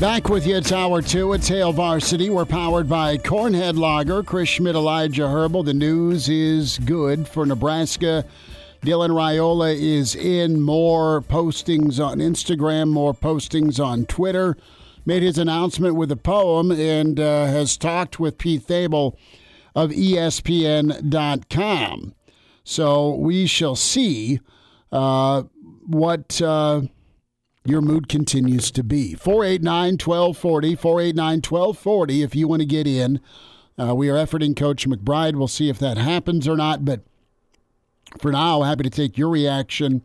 Back with you, it's hour two at Hail Varsity. We're powered by Cornhead Lager, Chris Schmidt, Elijah Herbel. The news is good for Nebraska. Dylan Raiola is in. More postings on Instagram, more postings on Twitter. Made his announcement with a poem and uh, has talked with Pete Thamel of ESPN.com. So we shall see uh, what. Uh, your mood continues to be. 489 1240, 489 1240 if you want to get in. Uh, we are efforting Coach McBride. We'll see if that happens or not. But for now, happy to take your reaction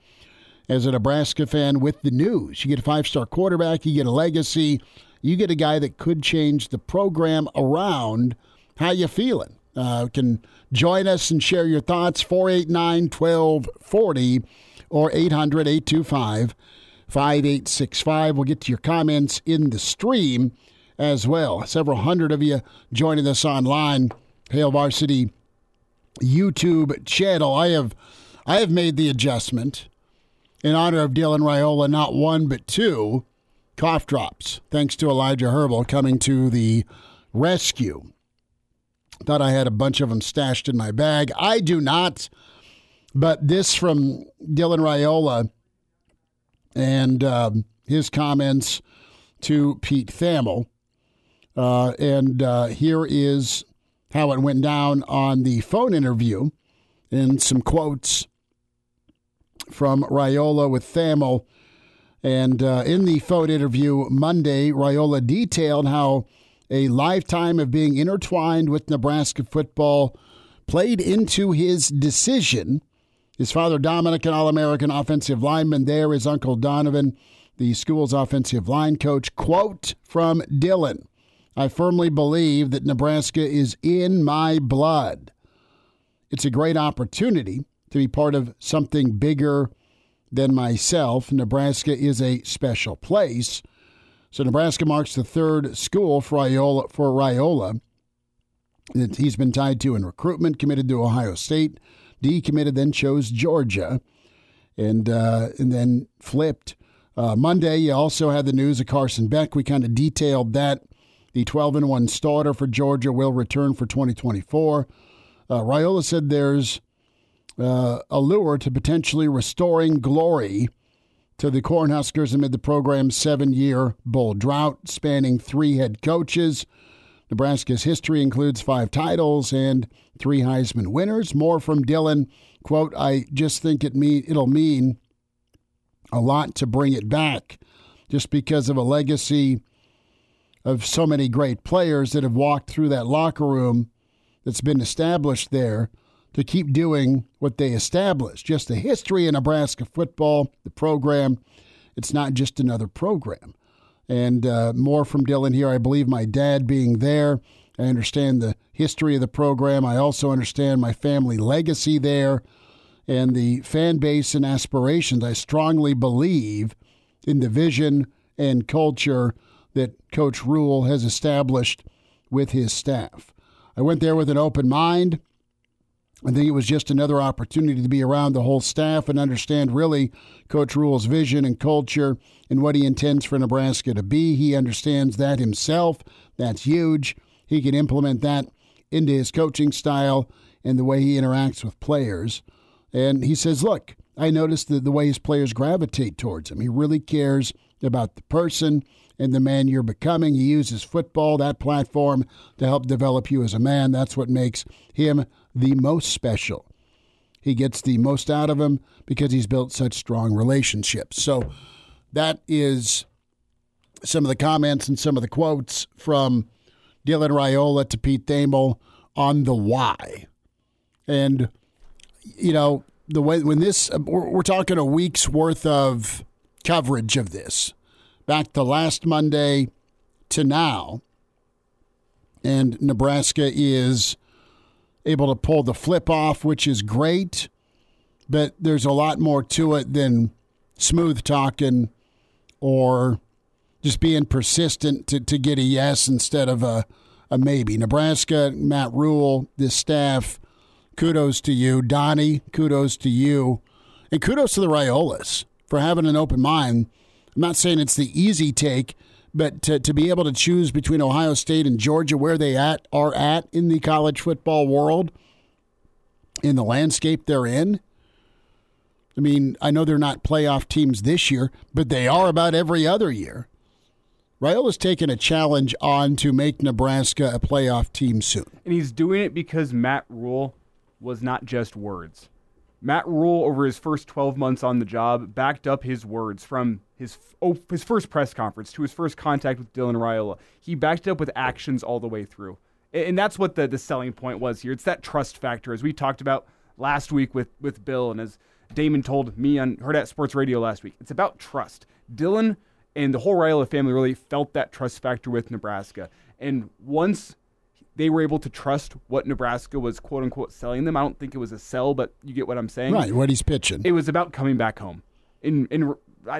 as a Nebraska fan with the news. You get a five star quarterback, you get a legacy, you get a guy that could change the program around. How you feeling? Uh, can join us and share your thoughts. 489 1240 or 800 825 5865. We'll get to your comments in the stream as well. Several hundred of you joining us online. Hail Varsity YouTube channel. I have I have made the adjustment in honor of Dylan Raiola, not one but two cough drops. Thanks to Elijah Herbel coming to the rescue. Thought I had a bunch of them stashed in my bag. I do not. But this from Dylan Raiola and um, his comments to Pete Thamel. Uh, and uh, here is how it went down on the phone interview and some quotes from Raiola with Thamel. And uh, in the phone interview Monday, Raiola detailed how a lifetime of being intertwined with Nebraska football played into his decision his father, Dominic, an All American offensive lineman. There is Uncle Donovan, the school's offensive line coach. Quote from Dylan I firmly believe that Nebraska is in my blood. It's a great opportunity to be part of something bigger than myself. Nebraska is a special place. So Nebraska marks the third school for Raiola, for Raiola that he's been tied to in recruitment, committed to Ohio State, decommitted, then chose Georgia, and uh, and then flipped. Uh, Monday, you also had the news of Carson Beck. We kind of detailed that. The 12 and 1 starter for Georgia will return for 2024. Uh, said there's uh, a lure to potentially restoring glory to the Cornhuskers amid the program's seven year bowl drought, spanning three head coaches. Nebraska's history includes five titles and three Heisman winners. More from Dylan. Quote, I just think it mean it'll mean a lot to bring it back just because of a legacy of so many great players that have walked through that locker room that's been established there to keep doing what they established. Just the history of Nebraska football, the program. It's not just another program. And uh, more from Dylan here. I believe my dad being there. I understand the history of the program. I also understand my family legacy there and the fan base and aspirations. I strongly believe in the vision and culture that Coach Rhule has established with his staff. I went there with an open mind. I think it was just another opportunity to be around the whole staff and understand really Coach Rhule's vision and culture and what he intends for Nebraska to be. He understands that himself. That's huge. He can implement that into his coaching style and the way he interacts with players. And he says, Look, I noticed the, the way his players gravitate towards him. He really cares about the person and the man you're becoming. He uses football, that platform, to help develop you as a man. That's what makes him the most special. He gets the most out of him because he's built such strong relationships. So that is some of the comments and some of the quotes from Dylan Raiola to Pete Thamel on the why. And, you know, the way when this, we're, talking a week's worth of coverage of this, back to last Monday to now. And Nebraska is able to pull the flip off, which is great. But there's a lot more to it than smooth talking or just being persistent to, to get a yes instead of a, a maybe. Nebraska, Matt Rhule, this staff, kudos to you. Donnie, kudos to you. And kudos to the Raiolas for having an open mind. I'm not saying it's the easy take, but to, to be able to choose between Ohio State and Georgia, where they at are at in the college football world, in the landscape they're in. I mean, I know they're not playoff teams this year, but they are about every other year. Raiola's taken a challenge on to make Nebraska a playoff team soon. And he's doing it because Matt Rhule was not just words. Matt Rhule, over his first 12 months on the job, backed up his words from his oh, his first press conference to his first contact with Dylan Raiola. He backed it up with actions all the way through. And that's what the, the selling point was here. It's that trust factor, as we talked about last week with, with Bill, and as Damon told me on Hurrdat Sports Radio last week. It's about trust. Dylan and the whole Raiola family really felt that trust factor with Nebraska. And once they were able to trust what Nebraska was quote unquote selling them. I don't think it was a sell, but you get what I'm saying. Right, what he's pitching. It was about coming back home. And and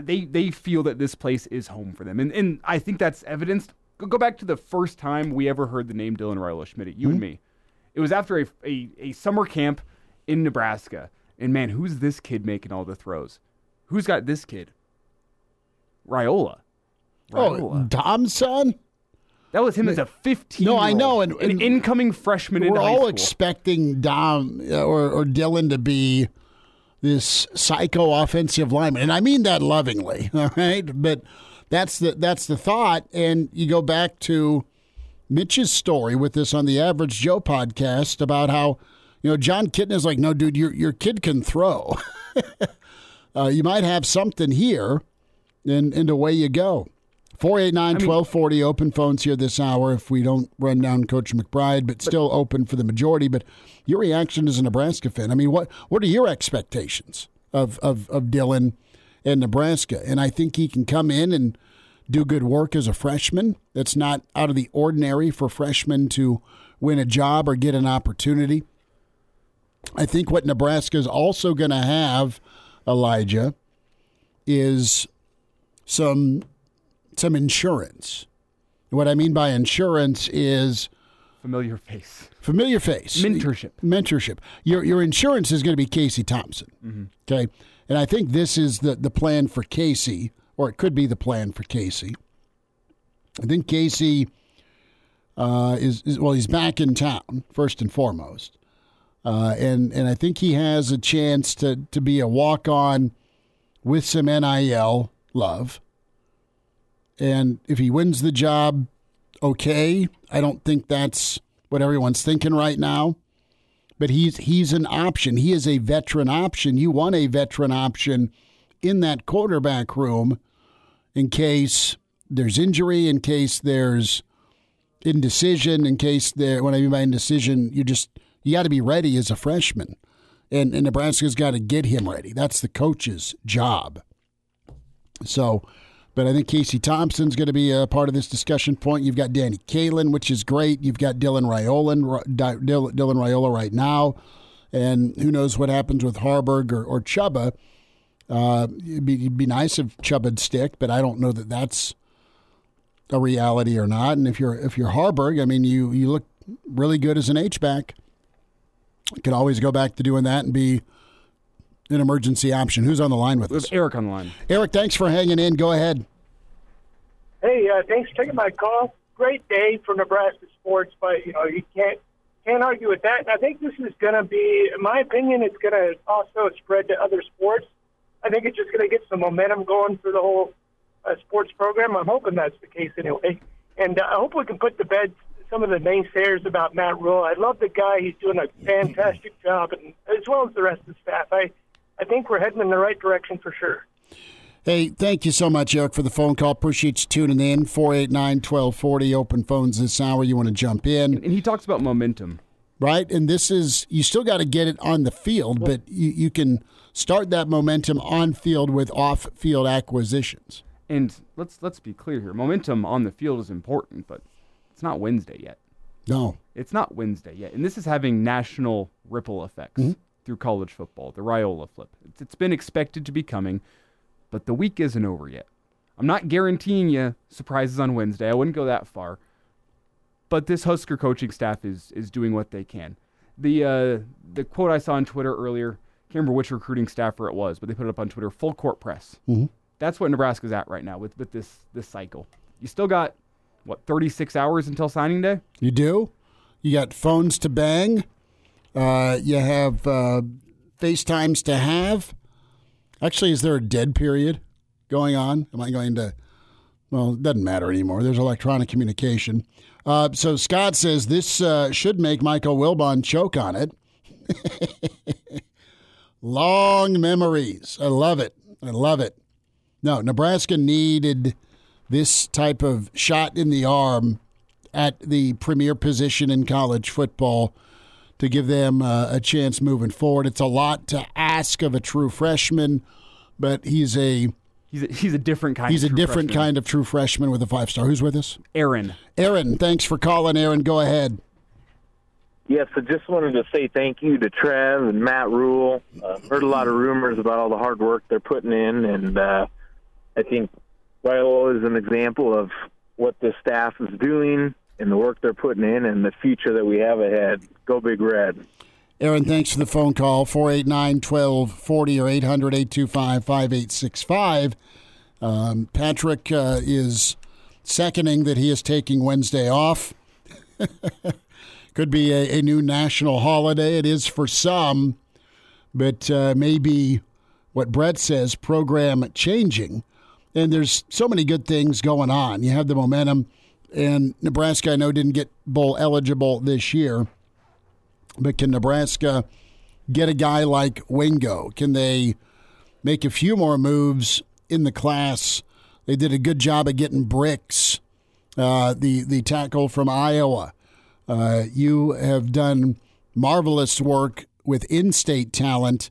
they they feel that this place is home for them. And and I think that's evidenced. Go back to the first time we ever heard the name Dylan Raiola Schmidt, you mm-hmm. and me. It was after a, a, a summer camp in Nebraska. And man, who's this kid making all the throws? Who's got this kid? Raiola. Raiola. Oh, Dom's son? That was him as a 15. No, I know, and, and an incoming freshman. We're all expecting Dom uh, or, or Dylan to be this psycho offensive lineman, and I mean that lovingly. All right, but that's the that's the thought, and you go back to Mitch's story with this on the Average Joe podcast about how you know John Kitten is like, no, dude, your your kid can throw. uh, you might have something here, and and away you go. 489 1240 open phones here this hour if we don't run down Coach McBride, but still open for the majority. But your reaction as a Nebraska fan, I mean, what, what are your expectations of, of, of Dylan and Nebraska? And I think he can come in and do good work as a freshman. That's not out of the ordinary for freshmen to win a job or get an opportunity. I think what Nebraska is also going to have, Elijah, is some some insurance. What I mean by insurance is familiar face. Familiar face. Mentorship. Mentorship. Your your insurance is going to be Casey Thompson. Mm-hmm. Okay, and I think this is the the plan for Casey, or it could be the plan for Casey. I think Casey uh, is, is well. He's back in town first and foremost, uh, and and I think he has a chance to to be a walk on with some NIL love. And if he wins the job, okay. I don't think that's what everyone's thinking right now. But he's he's an option. He is a veteran option. You want a veteran option in that quarterback room in case there's injury, in case there's indecision, in case there when I mean by indecision, you just you got to be ready as a freshman. And, and Nebraska's got to get him ready. That's the coach's job. So but I think Casey Thompson's going to be a part of this discussion point. You've got Danny Kaelin, which is great. You've got Dylan Raiola, Dylan Raiola right now. And who knows what happens with Haarberg or, or Chubba. Uh, it'd, be, it'd be nice if Chubba'd stick, but I don't know that that's a reality or not. And if you're if you're Haarberg, I mean, you you look really good as an H back. You could always go back to doing that and be an emergency option. Who's on the line with, with us? Eric on the line. Eric, thanks for hanging in. Go ahead. Hey, uh, thanks for taking my call. Great day for Nebraska sports, but you know you can't can't argue with that. And I think this is going to be, in my opinion, it's going to also spread to other sports. I think it's just going to get some momentum going for the whole uh, sports program. I'm hoping that's the case anyway. And uh, I hope we can put to bed some of the naysayers about Matt Rhule. I love the guy; he's doing a fantastic job, and as well as the rest of the staff. I I think we're heading in the right direction for sure. Hey, thank you so much, Eric, for the phone call. Appreciate you tuning in. 489 1240, open phones this hour. You want to jump in. And he talks about momentum. Right? And this is, you still got to get it on the field, but you, you can start that momentum on field with off field acquisitions. And let's let's be clear here. Momentum on the field is important, but it's not Wednesday yet. No. It's not Wednesday yet. And this is having national ripple effects Mm-hmm. Through college football, the Raiola flip. It's, it's been expected to be coming, but the week isn't over yet. I'm not guaranteeing you surprises on Wednesday. I wouldn't go that far. But this Husker coaching staff is is doing what they can. The uh, the quote I saw on Twitter earlier, can't remember which recruiting staffer it was, but they put it up on Twitter, full court press. That's what Nebraska's at right now with, with this this cycle. You still got what 36 hours until signing day? You do? You got phones to bang. Uh, you have uh, FaceTimes to have. Actually, is there a dead period going on? Am I going to? Well, it doesn't matter anymore. There's electronic communication. Uh, so Scott says this uh, should make Michael Wilbon choke on it. Long memories. I love it. I love it. No, Nebraska needed this type of shot in the arm at the premier position in college football to give them uh, a chance moving forward. It's a lot to ask of a true freshman, but he's a He's a, he's a different kind. he's a of true different freshman. kind of true freshman with a five star. Who's with us? Aaron. Aaron, thanks for calling. Aaron, go ahead. Yes, I just wanted to say thank you to Trev and Matt Rhule. Uh, heard a lot of rumors about all the hard work they're putting in, and uh, I think Viola is an example of what the staff is doing and the work they're putting in and the future that we have ahead. Go Big Red. Aaron, thanks for the phone call. 489 1240 or 800 825 5865. Um, Patrick uh, is seconding that he is taking Wednesday off. Could be a, a new national holiday. It is for some, but uh, maybe what Brett says program changing. And there's so many good things going on. You have the momentum, and Nebraska, I know, didn't get bowl eligible this year. But can Nebraska get a guy like Wingo? Can they make a few more moves in the class? They did a good job of getting bricks. Uh, the the tackle from Iowa. Uh, you have done marvelous work with in-state talent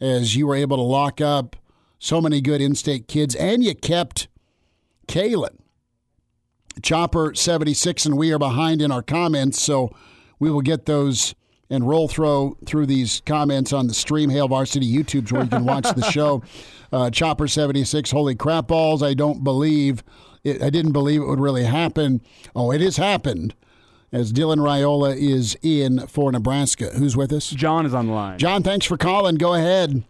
as you were able to lock up so many good in-state kids, and you kept Kaelin. Chopper 76, and we are behind in our comments, so we will get those and roll throw through these comments on the Stream Hail Varsity YouTube where you can watch the show. Uh, Chopper 76, holy crap balls, I don't believe, it, I didn't believe it would really happen. Oh, it has happened as Dylan Raiola is in for Nebraska. Who's with us? John is on the line. John, thanks for calling. Go ahead.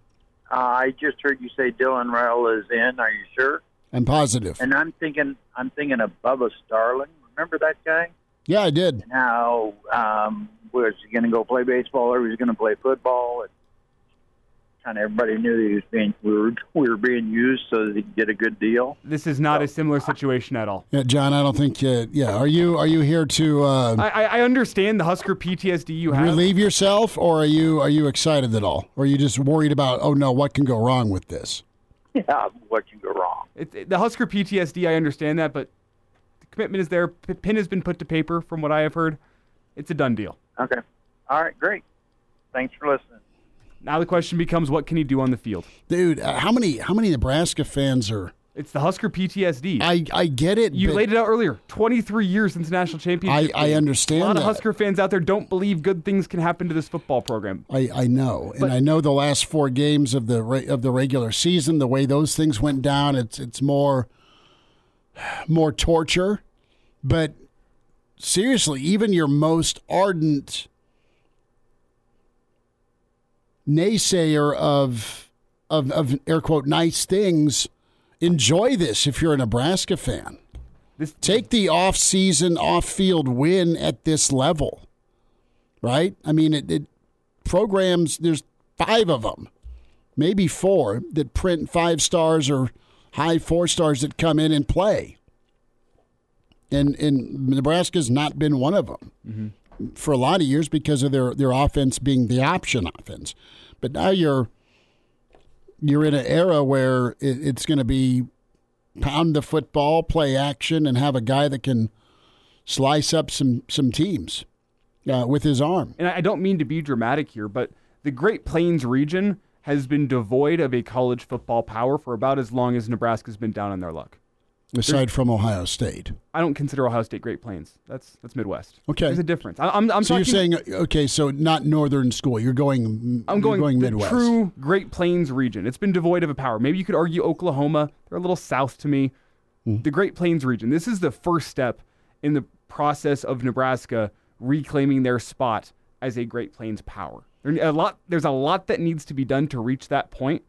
Uh, I just heard you say Dylan Raiola is in. Are you sure? I'm positive. And I'm thinking, I'm thinking of Bubba Starling. Remember that guy? Yeah, I did. And how um, was he going to go play baseball or was he going to play football? And kind of everybody knew that he was being we were we were being used so that he could get a good deal. This is not a similar situation at all. Yeah, John, I don't think. Uh, yeah, are you are you here to uh, I, I I understand the Husker PTSD you have. relieve yourself, or are you are you excited at all, or are you just worried about? Oh no, what can go wrong with this? Yeah, what can go wrong? It, it- the Husker PTSD, I understand that, but the commitment is there. P- Pin has been put to paper, from what I have heard. It's a done deal. Okay, all right, great. Thanks for listening. Now the question becomes, what can he do on the field? Dude, uh, how many how many Nebraska fans are? It's the Husker PTSD. I I get it. you laid it out earlier. 23 years since national championship. I- I understand A lot that. of Husker fans out there don't believe good things can happen to this football program. I, I know, and I know the last four games of the re- of the regular season, the way those things went down, it's it's more more torture. But seriously, even your most ardent naysayer of of of air quote nice things enjoy this if you're a Nebraska fan. This Take the off season, off field win at this level, right? I mean, it, it programs. There's five of them, maybe four that print five stars or high four stars that come in and play. And and Nebraska's not been one of them mm-hmm. for a lot of years because of their their offense being the option offense. But now you're you're in an era where it, it's going to be pound the football, play action, and have a guy that can slice up some some teams uh, with his arm. And I don't mean to be dramatic here, but the Great Plains region has been devoid of a college football power for about as long as Nebraska's been down on their luck. Aside from Ohio State, I don't consider Ohio State Great Plains. That's that's Midwest. Okay, there's a difference. I, am I'm so talking, you're saying okay, so not northern school. You're going. I'm going, going the Midwest. True Great Plains region. It's been devoid of a power. Maybe you could argue Oklahoma. They're a little south to me. Mm. The Great Plains region. This is the first step in the process of Nebraska reclaiming their spot as a Great Plains power. a lot, there's a lot that needs to be done to reach that point.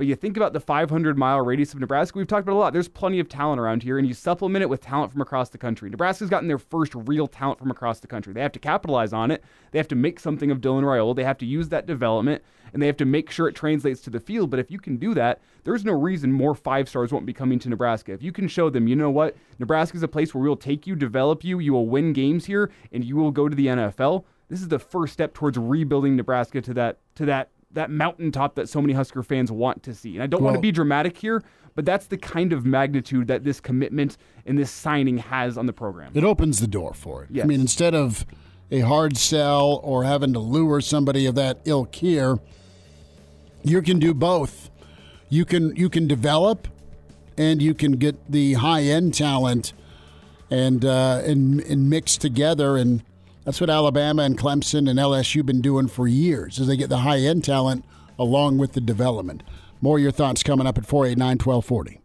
But you think about the 500 mile radius of Nebraska, we've talked about a lot. There's plenty of talent around here, and you supplement it with talent from across the country. Nebraska's gotten their first real talent from across the country. They have to capitalize on it. They have to make something of Dylan Raiola. They have to use that development, and they have to make sure it translates to the field. But if you can do that, there's no reason more five stars won't be coming to Nebraska. If you can show them, you know what, Nebraska's a place where we will take you, develop you, you will win games here, and you will go to the NFL. This is the first step towards rebuilding Nebraska to that to that that mountaintop that so many Husker fans want to see. And I don't well, want to be dramatic here, but that's the kind of magnitude that this commitment and this signing has on the program. It opens the door for it. Yes. I mean, instead of a hard sell or having to lure somebody of that ilk here, you can do both. You can you can develop, and you can get the high end talent, and uh, and and mix together and that's what Alabama and Clemson and LSU been doing for years, as they get the high end talent along with the development. More of your thoughts coming up at 489 1240.